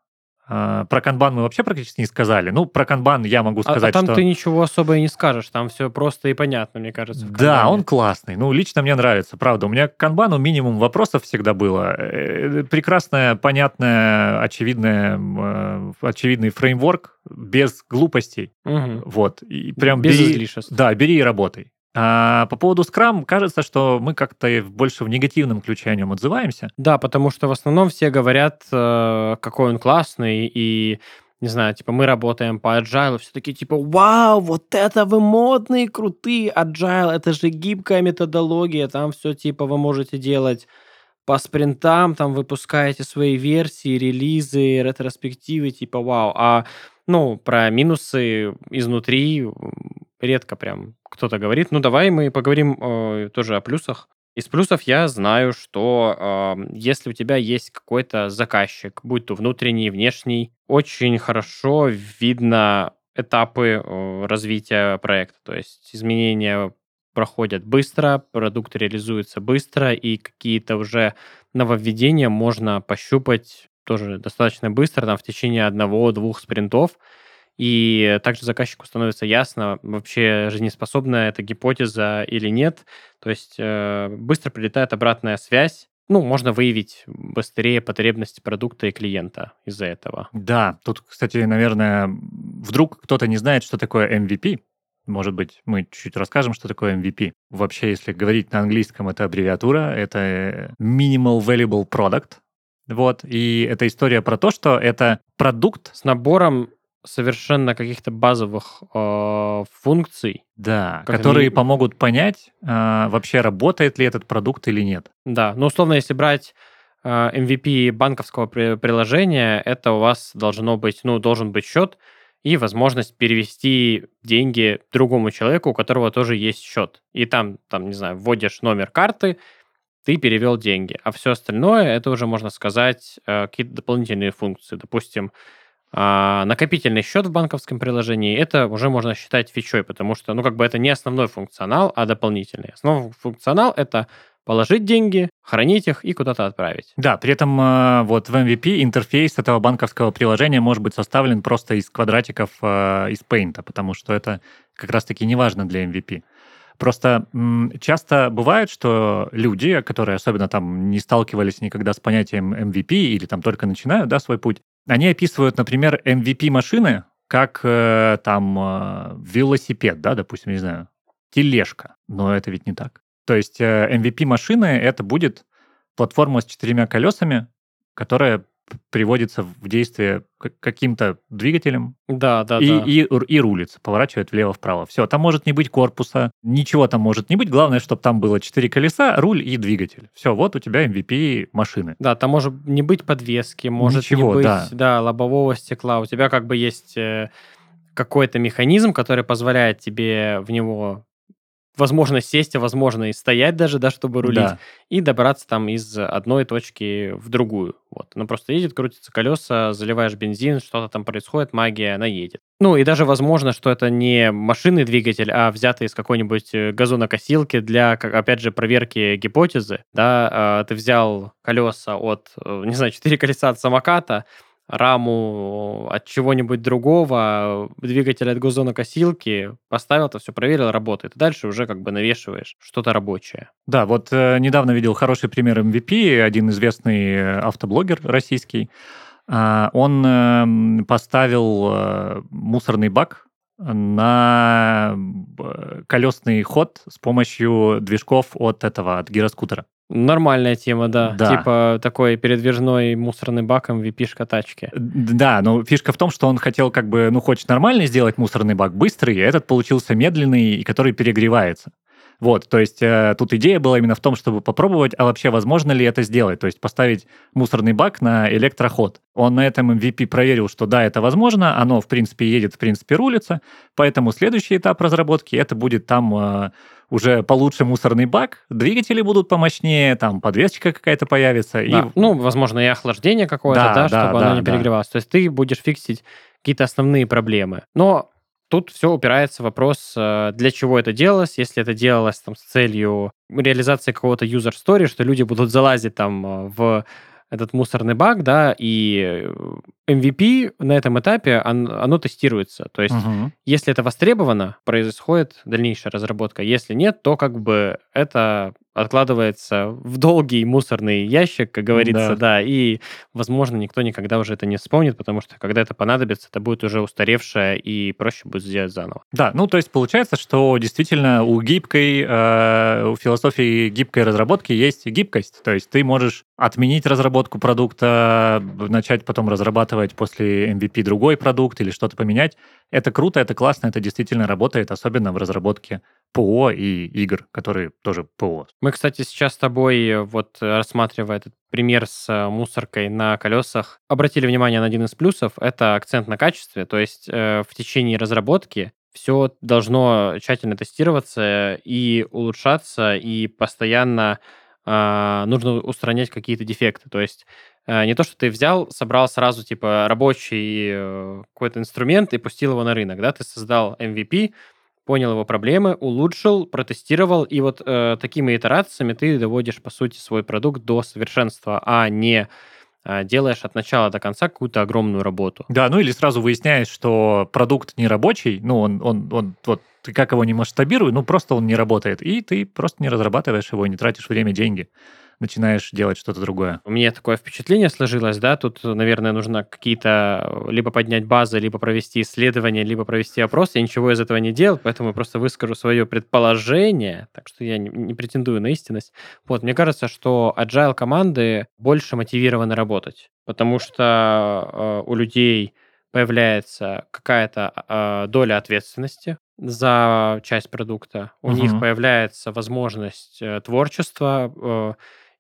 А, Про канбан мы вообще практически не сказали. Ну, про канбан я могу А- а, сказать, там что... ты ничего особо и не скажешь, там все просто и понятно, мне кажется. Да, он классный. Ну, лично мне нравится, правда. У меня к канбану минимум вопросов всегда было. Э, Прекрасная, понятная, очевидная, э, очевидный фреймворк без глупостей. Мгм. Вот. И прям Без бери- излишеств. Да, бери и работай. А по поводу Scrum, кажется, что мы как-то больше в негативном ключе о нем отзываемся. Да, потому что в основном все говорят, э, какой он классный, и не знаю, типа мы работаем по agile, все такие типа, вау, вот это вы модные, крутые, agile, это же гибкая методология, там все типа вы можете делать по спринтам, там выпускаете свои версии, релизы, ретроспективы, типа вау. А ну, про минусы изнутри редко прям кто-то говорит. Ну, давай мы поговорим э, тоже о плюсах. Из плюсов я знаю, что э, если у тебя есть какой-то заказчик, будь то внутренний, внешний, очень хорошо видно этапы э, развития проекта. То есть изменения проходят быстро, продукт реализуется быстро, и какие-то уже нововведения можно пощупать тоже достаточно быстро, там, в течение одного-двух спринтов. И также заказчику становится ясно, вообще жизнеспособна эта гипотеза или нет. То есть э, быстро прилетает обратная связь. Ну, можно выявить быстрее потребности продукта и клиента из-за этого. Да, тут, кстати, наверное, вдруг кто-то не знает, что такое MVP. Может быть, мы чуть-чуть расскажем, что такое MVP. Вообще, если говорить на английском, это аббревиатура, это Minimal Valuable Product. Вот, и это история про то, что это продукт... С набором совершенно каких-то базовых э, функций. Да, которые они... помогут понять, э, вообще работает ли этот продукт или нет. Да, ну условно, если брать э, MVP банковского при- приложения, это у вас должно быть, ну, должен быть счет и возможность перевести деньги другому человеку, у которого тоже есть счет. И там, там, не знаю, вводишь номер карты, ты перевел деньги, а все остальное это уже можно сказать э, какие-то дополнительные функции. Допустим, а накопительный счет в банковском приложении, это уже можно считать фичой, потому что, ну, как бы это не основной функционал, а дополнительный. Основной функционал — это положить деньги, хранить их и куда-то отправить. Да, при этом э, вот в MVP интерфейс этого банковского приложения может быть составлен просто из квадратиков э, из Paint, потому что это как раз-таки не важно для MVP. Просто часто бывает, что люди, которые особенно там не сталкивались никогда с понятием MVP или там только начинают да, свой путь, они описывают, например, MVP-машины как э, там э, велосипед, да, допустим, не знаю, тележка. Но это ведь не так. То есть э, MVP-машины это будет платформа с четырьмя колесами, которая приводится в действие каким-то двигателем. Да, да, и, да. И, и рулится, поворачивает влево-вправо. Все, там может не быть корпуса, ничего там может не быть. Главное, чтобы там было четыре колеса, руль и двигатель. Все, вот у тебя MVP машины. Да, там может не быть подвески, может ничего, не быть да. Да, лобового стекла. У тебя как бы есть э, какой-то механизм, который позволяет тебе в него возможно сесть, а возможно и стоять даже, да, чтобы рулить, да. и добраться там из одной точки в другую. Вот. Она просто едет, крутятся колеса, заливаешь бензин, что-то там происходит, магия, она едет. Ну и даже возможно, что это не машинный двигатель, а взятый из какой-нибудь э, газонокосилки для, опять же, проверки гипотезы. Да, а, ты взял колеса от, э, не знаю, четыре колеса от самоката, раму от чего-нибудь другого, двигатель от газонокосилки, поставил это все, проверил, работает. Дальше уже как бы навешиваешь что-то рабочее. Да, вот э, недавно видел хороший пример MVP, один известный э, автоблогер российский. Э, он э, поставил э, мусорный бак на э, колесный ход с помощью движков от этого, от гироскутера. Нормальная тема, да. да. Типа такой передвижной мусорный бак MVP-шка тачки. Да, но фишка в том, что он хотел как бы, ну, хочет нормально сделать мусорный бак быстрый, а этот получился медленный, и который перегревается. Вот, то есть э, тут идея была именно в том, чтобы попробовать, а вообще возможно ли это сделать, то есть поставить мусорный бак на электроход. Он на этом MVP проверил, что да, это возможно, оно в принципе едет, в принципе рулится, поэтому следующий этап разработки это будет там э, уже получше мусорный бак, двигатели будут помощнее, там подвесочка какая-то появится. Да. И... Ну, возможно, и охлаждение какое-то, да, да, чтобы да, оно не да. перегревалось. То есть ты будешь фиксить какие-то основные проблемы. Но тут все упирается в вопрос, э, для чего это делалось, если это делалось там с целью реализации какого-то user story, что люди будут залазить там э, в этот мусорный бак, да, и MVP на этом этапе, он, оно тестируется. То есть, Мгм. если это востребовано, происходит дальнейшая разработка. Если нет, то как бы это откладывается в долгий мусорный ящик, как говорится, Да. да, и, возможно, никто никогда уже это не вспомнит, потому что когда это понадобится, это будет уже устаревшее и проще будет сделать заново. Да, ну то есть получается, что действительно у гибкой, э, у философии гибкой разработки есть гибкость. То есть ты можешь отменить разработку продукта, начать потом разрабатывать после MVP другой продукт или что-то поменять. Это круто, это классно, это действительно работает, особенно в разработке ПО и игр, которые тоже ПО. Мы, кстати, сейчас с тобой, э, вот э, рассматривая этот пример с э, мусоркой на колесах, обратили внимание на один из плюсов, это акцент на качестве, то есть э, в течение разработки все должно тщательно тестироваться и улучшаться, и постоянно а, нужно устранять какие-то дефекты. То есть э, не то, что ты взял, собрал сразу типа рабочий э, какой-то инструмент и пустил его на рынок, да, ты создал MVP, понял его проблемы, улучшил, протестировал, и вот э, такими итерациями ты доводишь, по сути, свой продукт до совершенства, а не э, делаешь от начала до конца какую-то огромную работу. Да, ну или сразу выясняешь, что продукт не рабочий, ну он, он, он вот ты как его не масштабируй, ну просто он не работает, и ты просто не разрабатываешь его, не тратишь время, деньги, начинаешь делать что-то другое. У меня такое впечатление сложилось, да, тут, наверное, нужно какие-то э, либо поднять базы, либо провести исследования, либо провести опрос. Я ничего из этого не делал, поэтому я просто выскажу свое предположение, так что я не, не претендую на истинность. Вот, мне кажется, что agile команды больше мотивированы работать, потому что э, у людей появляется какая-то э, доля ответственности за часть продукта, у них Мгм. появляется возможность э, творчества, э,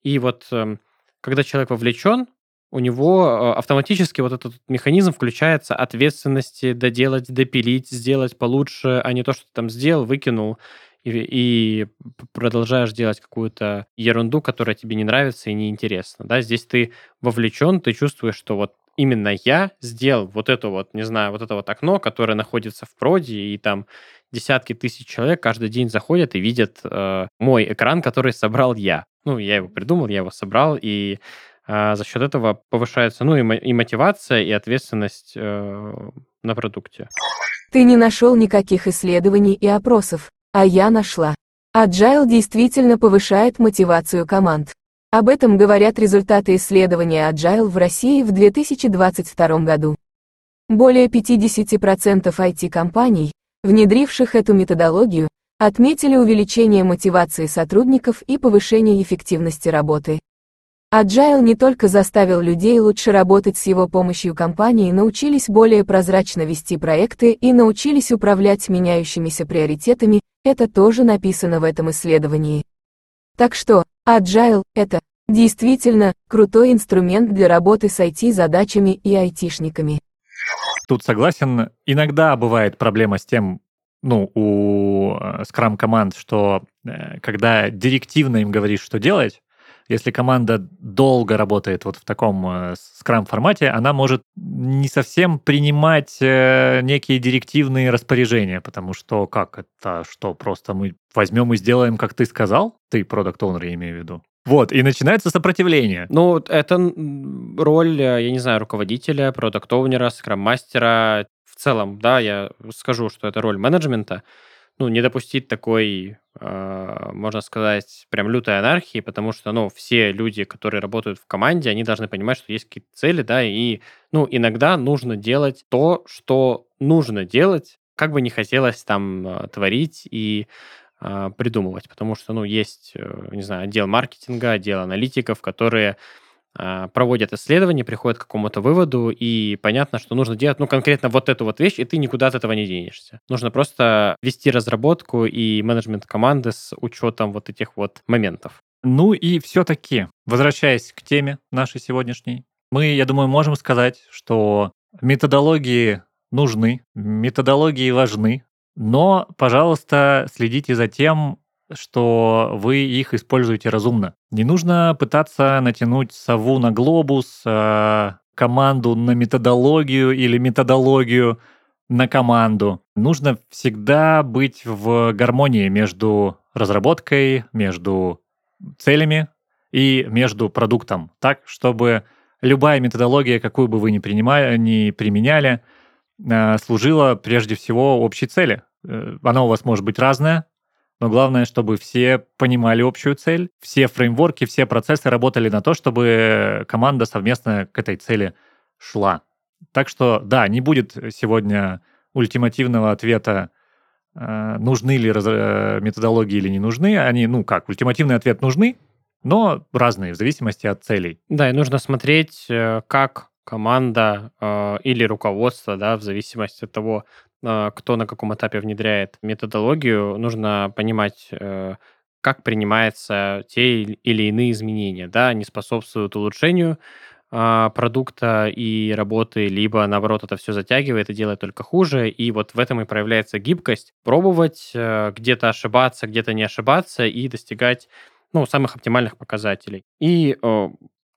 и вот эм, когда человек вовлечен, у него э, автоматически вот этот механизм включается ответственности доделать, допилить, сделать получше, а не то, что ты там сделал, выкинул и, и продолжаешь делать какую-то ерунду, которая тебе не нравится и неинтересна. Да? Здесь ты вовлечен, ты чувствуешь, что вот именно я сделал вот это вот, не знаю, вот это вот окно, которое находится в проде, и там десятки тысяч человек каждый день заходят и видят э, мой экран, который собрал я. Ну, я его придумал, я его собрал, и э, за счет этого повышается, ну, и, и мотивация, и ответственность э, на продукте. Ты не нашел никаких исследований и опросов, а я нашла. Agile действительно повышает мотивацию команд. Об этом говорят результаты исследования Agile в России в 2022 году. Более 50% IT-компаний, внедривших эту методологию, отметили увеличение мотивации сотрудников и повышение эффективности работы. Agile не только заставил людей лучше работать с его помощью компании научились более прозрачно вести проекты и научились управлять меняющимися приоритетами, это тоже написано в этом исследовании. Так что, Agile – это действительно крутой инструмент для работы с IT-задачами и айтишниками. Тут согласен, иногда бывает проблема с тем, ну, у скрам-команд, что э, когда директивно им говоришь, что делать, если команда долго работает вот в таком э, скрам-формате, она может не совсем принимать э, некие директивные распоряжения, потому что как это, что просто мы возьмем и сделаем, как ты сказал? Ты продукт оунер я имею в виду. Вот, и начинается сопротивление. Ну, это роль, э, я не знаю, руководителя, продукт-оунера, скрам-мастера. В целом, да, я скажу, что это роль менеджмента. Ну, не допустить такой, э, можно сказать, прям лютой анархии, потому что, ну, все люди, которые работают в команде, они должны понимать, что есть какие-то цели, да, и, ну, иногда нужно делать то, что нужно делать, как бы не хотелось там э, творить и э, придумывать, потому что, ну, есть, э, не знаю, отдел маркетинга, отдел аналитиков, которые а, проводят исследования, приходят к какому-то выводу, и понятно, что нужно делать, ну, конкретно вот эту вот вещь, и ты никуда от этого не денешься. Нужно просто вести разработку и менеджмент команды с учетом вот этих вот моментов. Ну и все-таки, возвращаясь к теме нашей сегодняшней, мы, я думаю, можем сказать, что методологии нужны, методологии важны, но, пожалуйста, следите за тем, что вы их используете разумно. Не нужно пытаться натянуть сову на глобус, э, команду на методологию или методологию на команду. Нужно всегда быть в гармонии между разработкой, между целями и между продуктом, так, чтобы любая методология, какую бы вы ни, принимали, ни применяли, э, служила прежде всего общей цели. Э, она у вас может быть разная, но главное, чтобы все понимали общую цель, все фреймворки, все процессы работали на то, чтобы команда совместно к этой цели шла. Так что, да, не будет сегодня ультимативного ответа, э, нужны ли э, методологии или не нужны. Они, ну как, ультимативный ответ нужны, но разные в зависимости от целей. Да, и нужно смотреть, э, как команда или руководство, да, в зависимости от того, кто на каком этапе внедряет методологию, нужно понимать, как принимаются те или иные изменения, да, они способствуют улучшению а, продукта и работы, либо наоборот это все затягивает и делает только хуже. И вот в этом и проявляется гибкость. Пробовать, э, где-то ошибаться, где-то не ошибаться и достигать ну, самых оптимальных показателей. И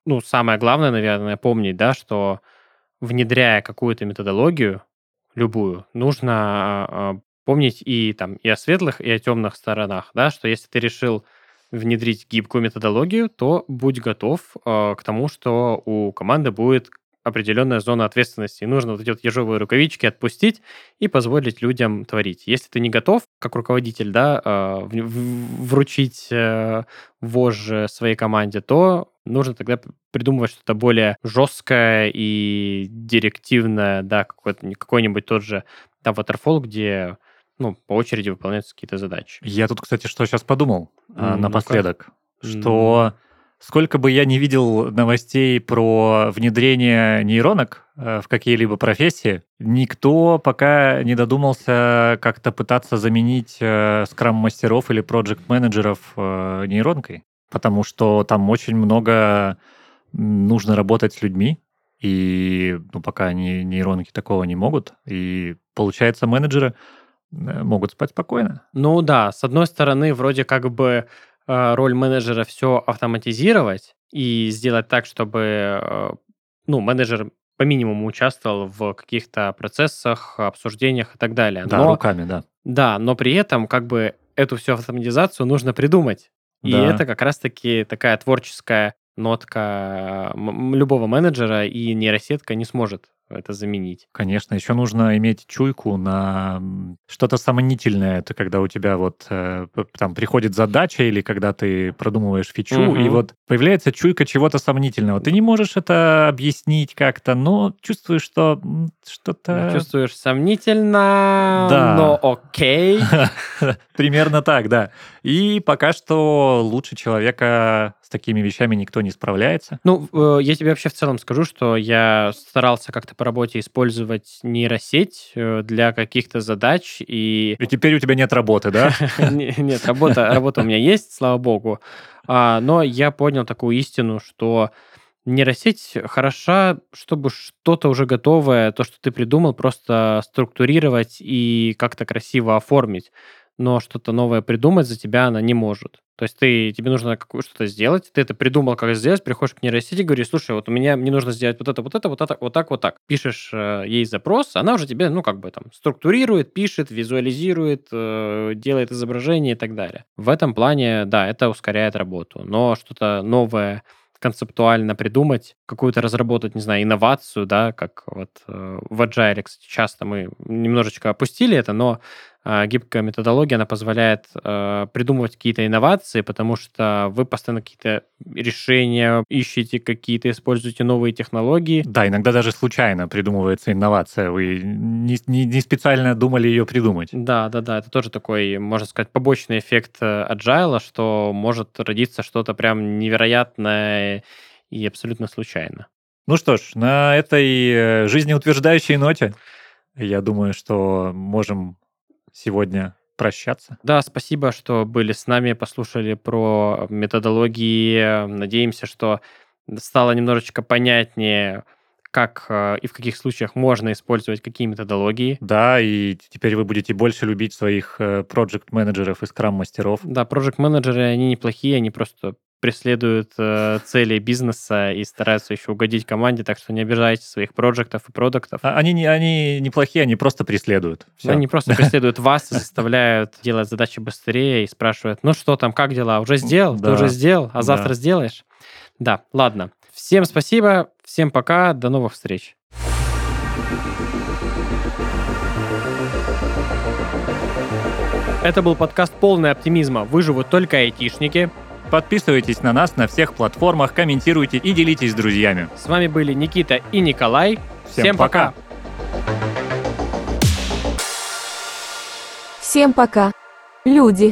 ну, самое главное, наверное, помнить, да, что внедряя какую-то методологию, любую, нужно а, помнить и там и о светлых, и о темных сторонах, да, что если ты решил внедрить гибкую методологию, то будь готов э, к тому, что у команды будет определенная зона ответственности. И нужно вот эти вот ежовые рукавички отпустить и позволить людям творить. Если ты не готов, как руководитель, да, э, вручить э, вожжи своей команде, то нужно тогда придумывать что-то более жесткое и директивное, да, какой-нибудь какой тот же там Waterfall, где ну, по очереди выполняются какие-то задачи. Я тут, кстати, что сейчас подумал mm, напоследок, ну что. Сколько бы я не видел новостей про внедрение нейронок э, в какие-либо профессии, никто пока не додумался как-то пытаться заменить э, скрам-мастеров или проект-менеджеров э, нейронкой, потому что там очень много нужно работать с людьми, и ну, пока они нейронки такого не могут. И получается, менеджеры могут спать спокойно. Ну да, с одной стороны, вроде как бы роль менеджера все автоматизировать и сделать так, чтобы э, ну, менеджер по минимуму участвовал в каких-то процессах, обсуждениях и так далее. Да, но, руками, да. Да, но при этом как бы эту всю автоматизацию нужно придумать. И да. это как раз-таки такая творческая нотка любого менеджера, и нейросетка не сможет это заменить. Конечно, еще нужно иметь чуйку на что-то сомнительное. Это когда у тебя вот э, там приходит задача или когда ты продумываешь фичу, угу. и вот появляется чуйка чего-то сомнительного. Ты не можешь это объяснить как-то, но чувствуешь, что что-то... Чувствуешь сомнительно, да. но окей. Примерно так, да. И пока что лучше человека с такими вещами никто не справляется. Ну, э, я тебе вообще в целом скажу, что я старался как-то по работе использовать нейросеть э, для каких-то задач. И, и теперь у тебя нет работы, да? Нет, работа, работа у меня есть, слава богу. А, но я понял такую истину, что нейросеть хороша, чтобы что-то уже готовое, то, что ты придумал, просто структурировать и как-то красиво оформить но что-то новое придумать за тебя она не может. То есть ты, тебе нужно что-то сделать, ты это придумал, как сделать, приходишь к нейросети, говоришь, слушай, вот у меня, мне нужно сделать вот это, вот это, вот это, вот так, вот так. Пишешь э, ей запрос, она уже тебе, ну, как бы там, структурирует, пишет, визуализирует, э, делает изображение и так далее. В этом плане, да, это ускоряет работу, но что-то новое, концептуально придумать, какую-то разработать, не знаю, инновацию, да, как вот э, в Agile, кстати, часто мы немножечко опустили это, но гибкая методология, она позволяет э, придумывать какие-то инновации, потому что вы постоянно какие-то решения ищете, какие-то используете новые технологии. Да, иногда даже случайно придумывается инновация, вы не, не, не специально думали ее придумать. Да, да, да, это тоже такой, можно сказать, побочный эффект э, Agile, что может родиться что-то прям невероятное и абсолютно случайно. Ну что ж, на этой э, жизнеутверждающей ноте я думаю, что можем сегодня прощаться. Да, спасибо, что были с нами, послушали про методологии. Надеемся, что стало немножечко понятнее, как э, и в каких случаях можно использовать какие методологии. Да, и теперь вы будете больше любить своих э, проект-менеджеров и скрам-мастеров. Да, проект-менеджеры, они неплохие, они просто преследуют э, цели бизнеса и стараются еще угодить команде, так что не обижайте своих проектов и продуктов. А, они, не, они неплохие, они просто преследуют. Все. Они просто преследуют вас и заставляют делать задачи быстрее и спрашивают, ну что там, как дела, уже сделал? Да. Ты уже сделал? А завтра да. сделаешь? Да, ладно. Всем спасибо, всем пока, до новых встреч. Это был подкаст «Полный оптимизма. Выживут только айтишники». Подписывайтесь на нас на всех платформах, комментируйте и делитесь с друзьями. С вами были Никита и Николай. Всем пока. Всем пока. Люди.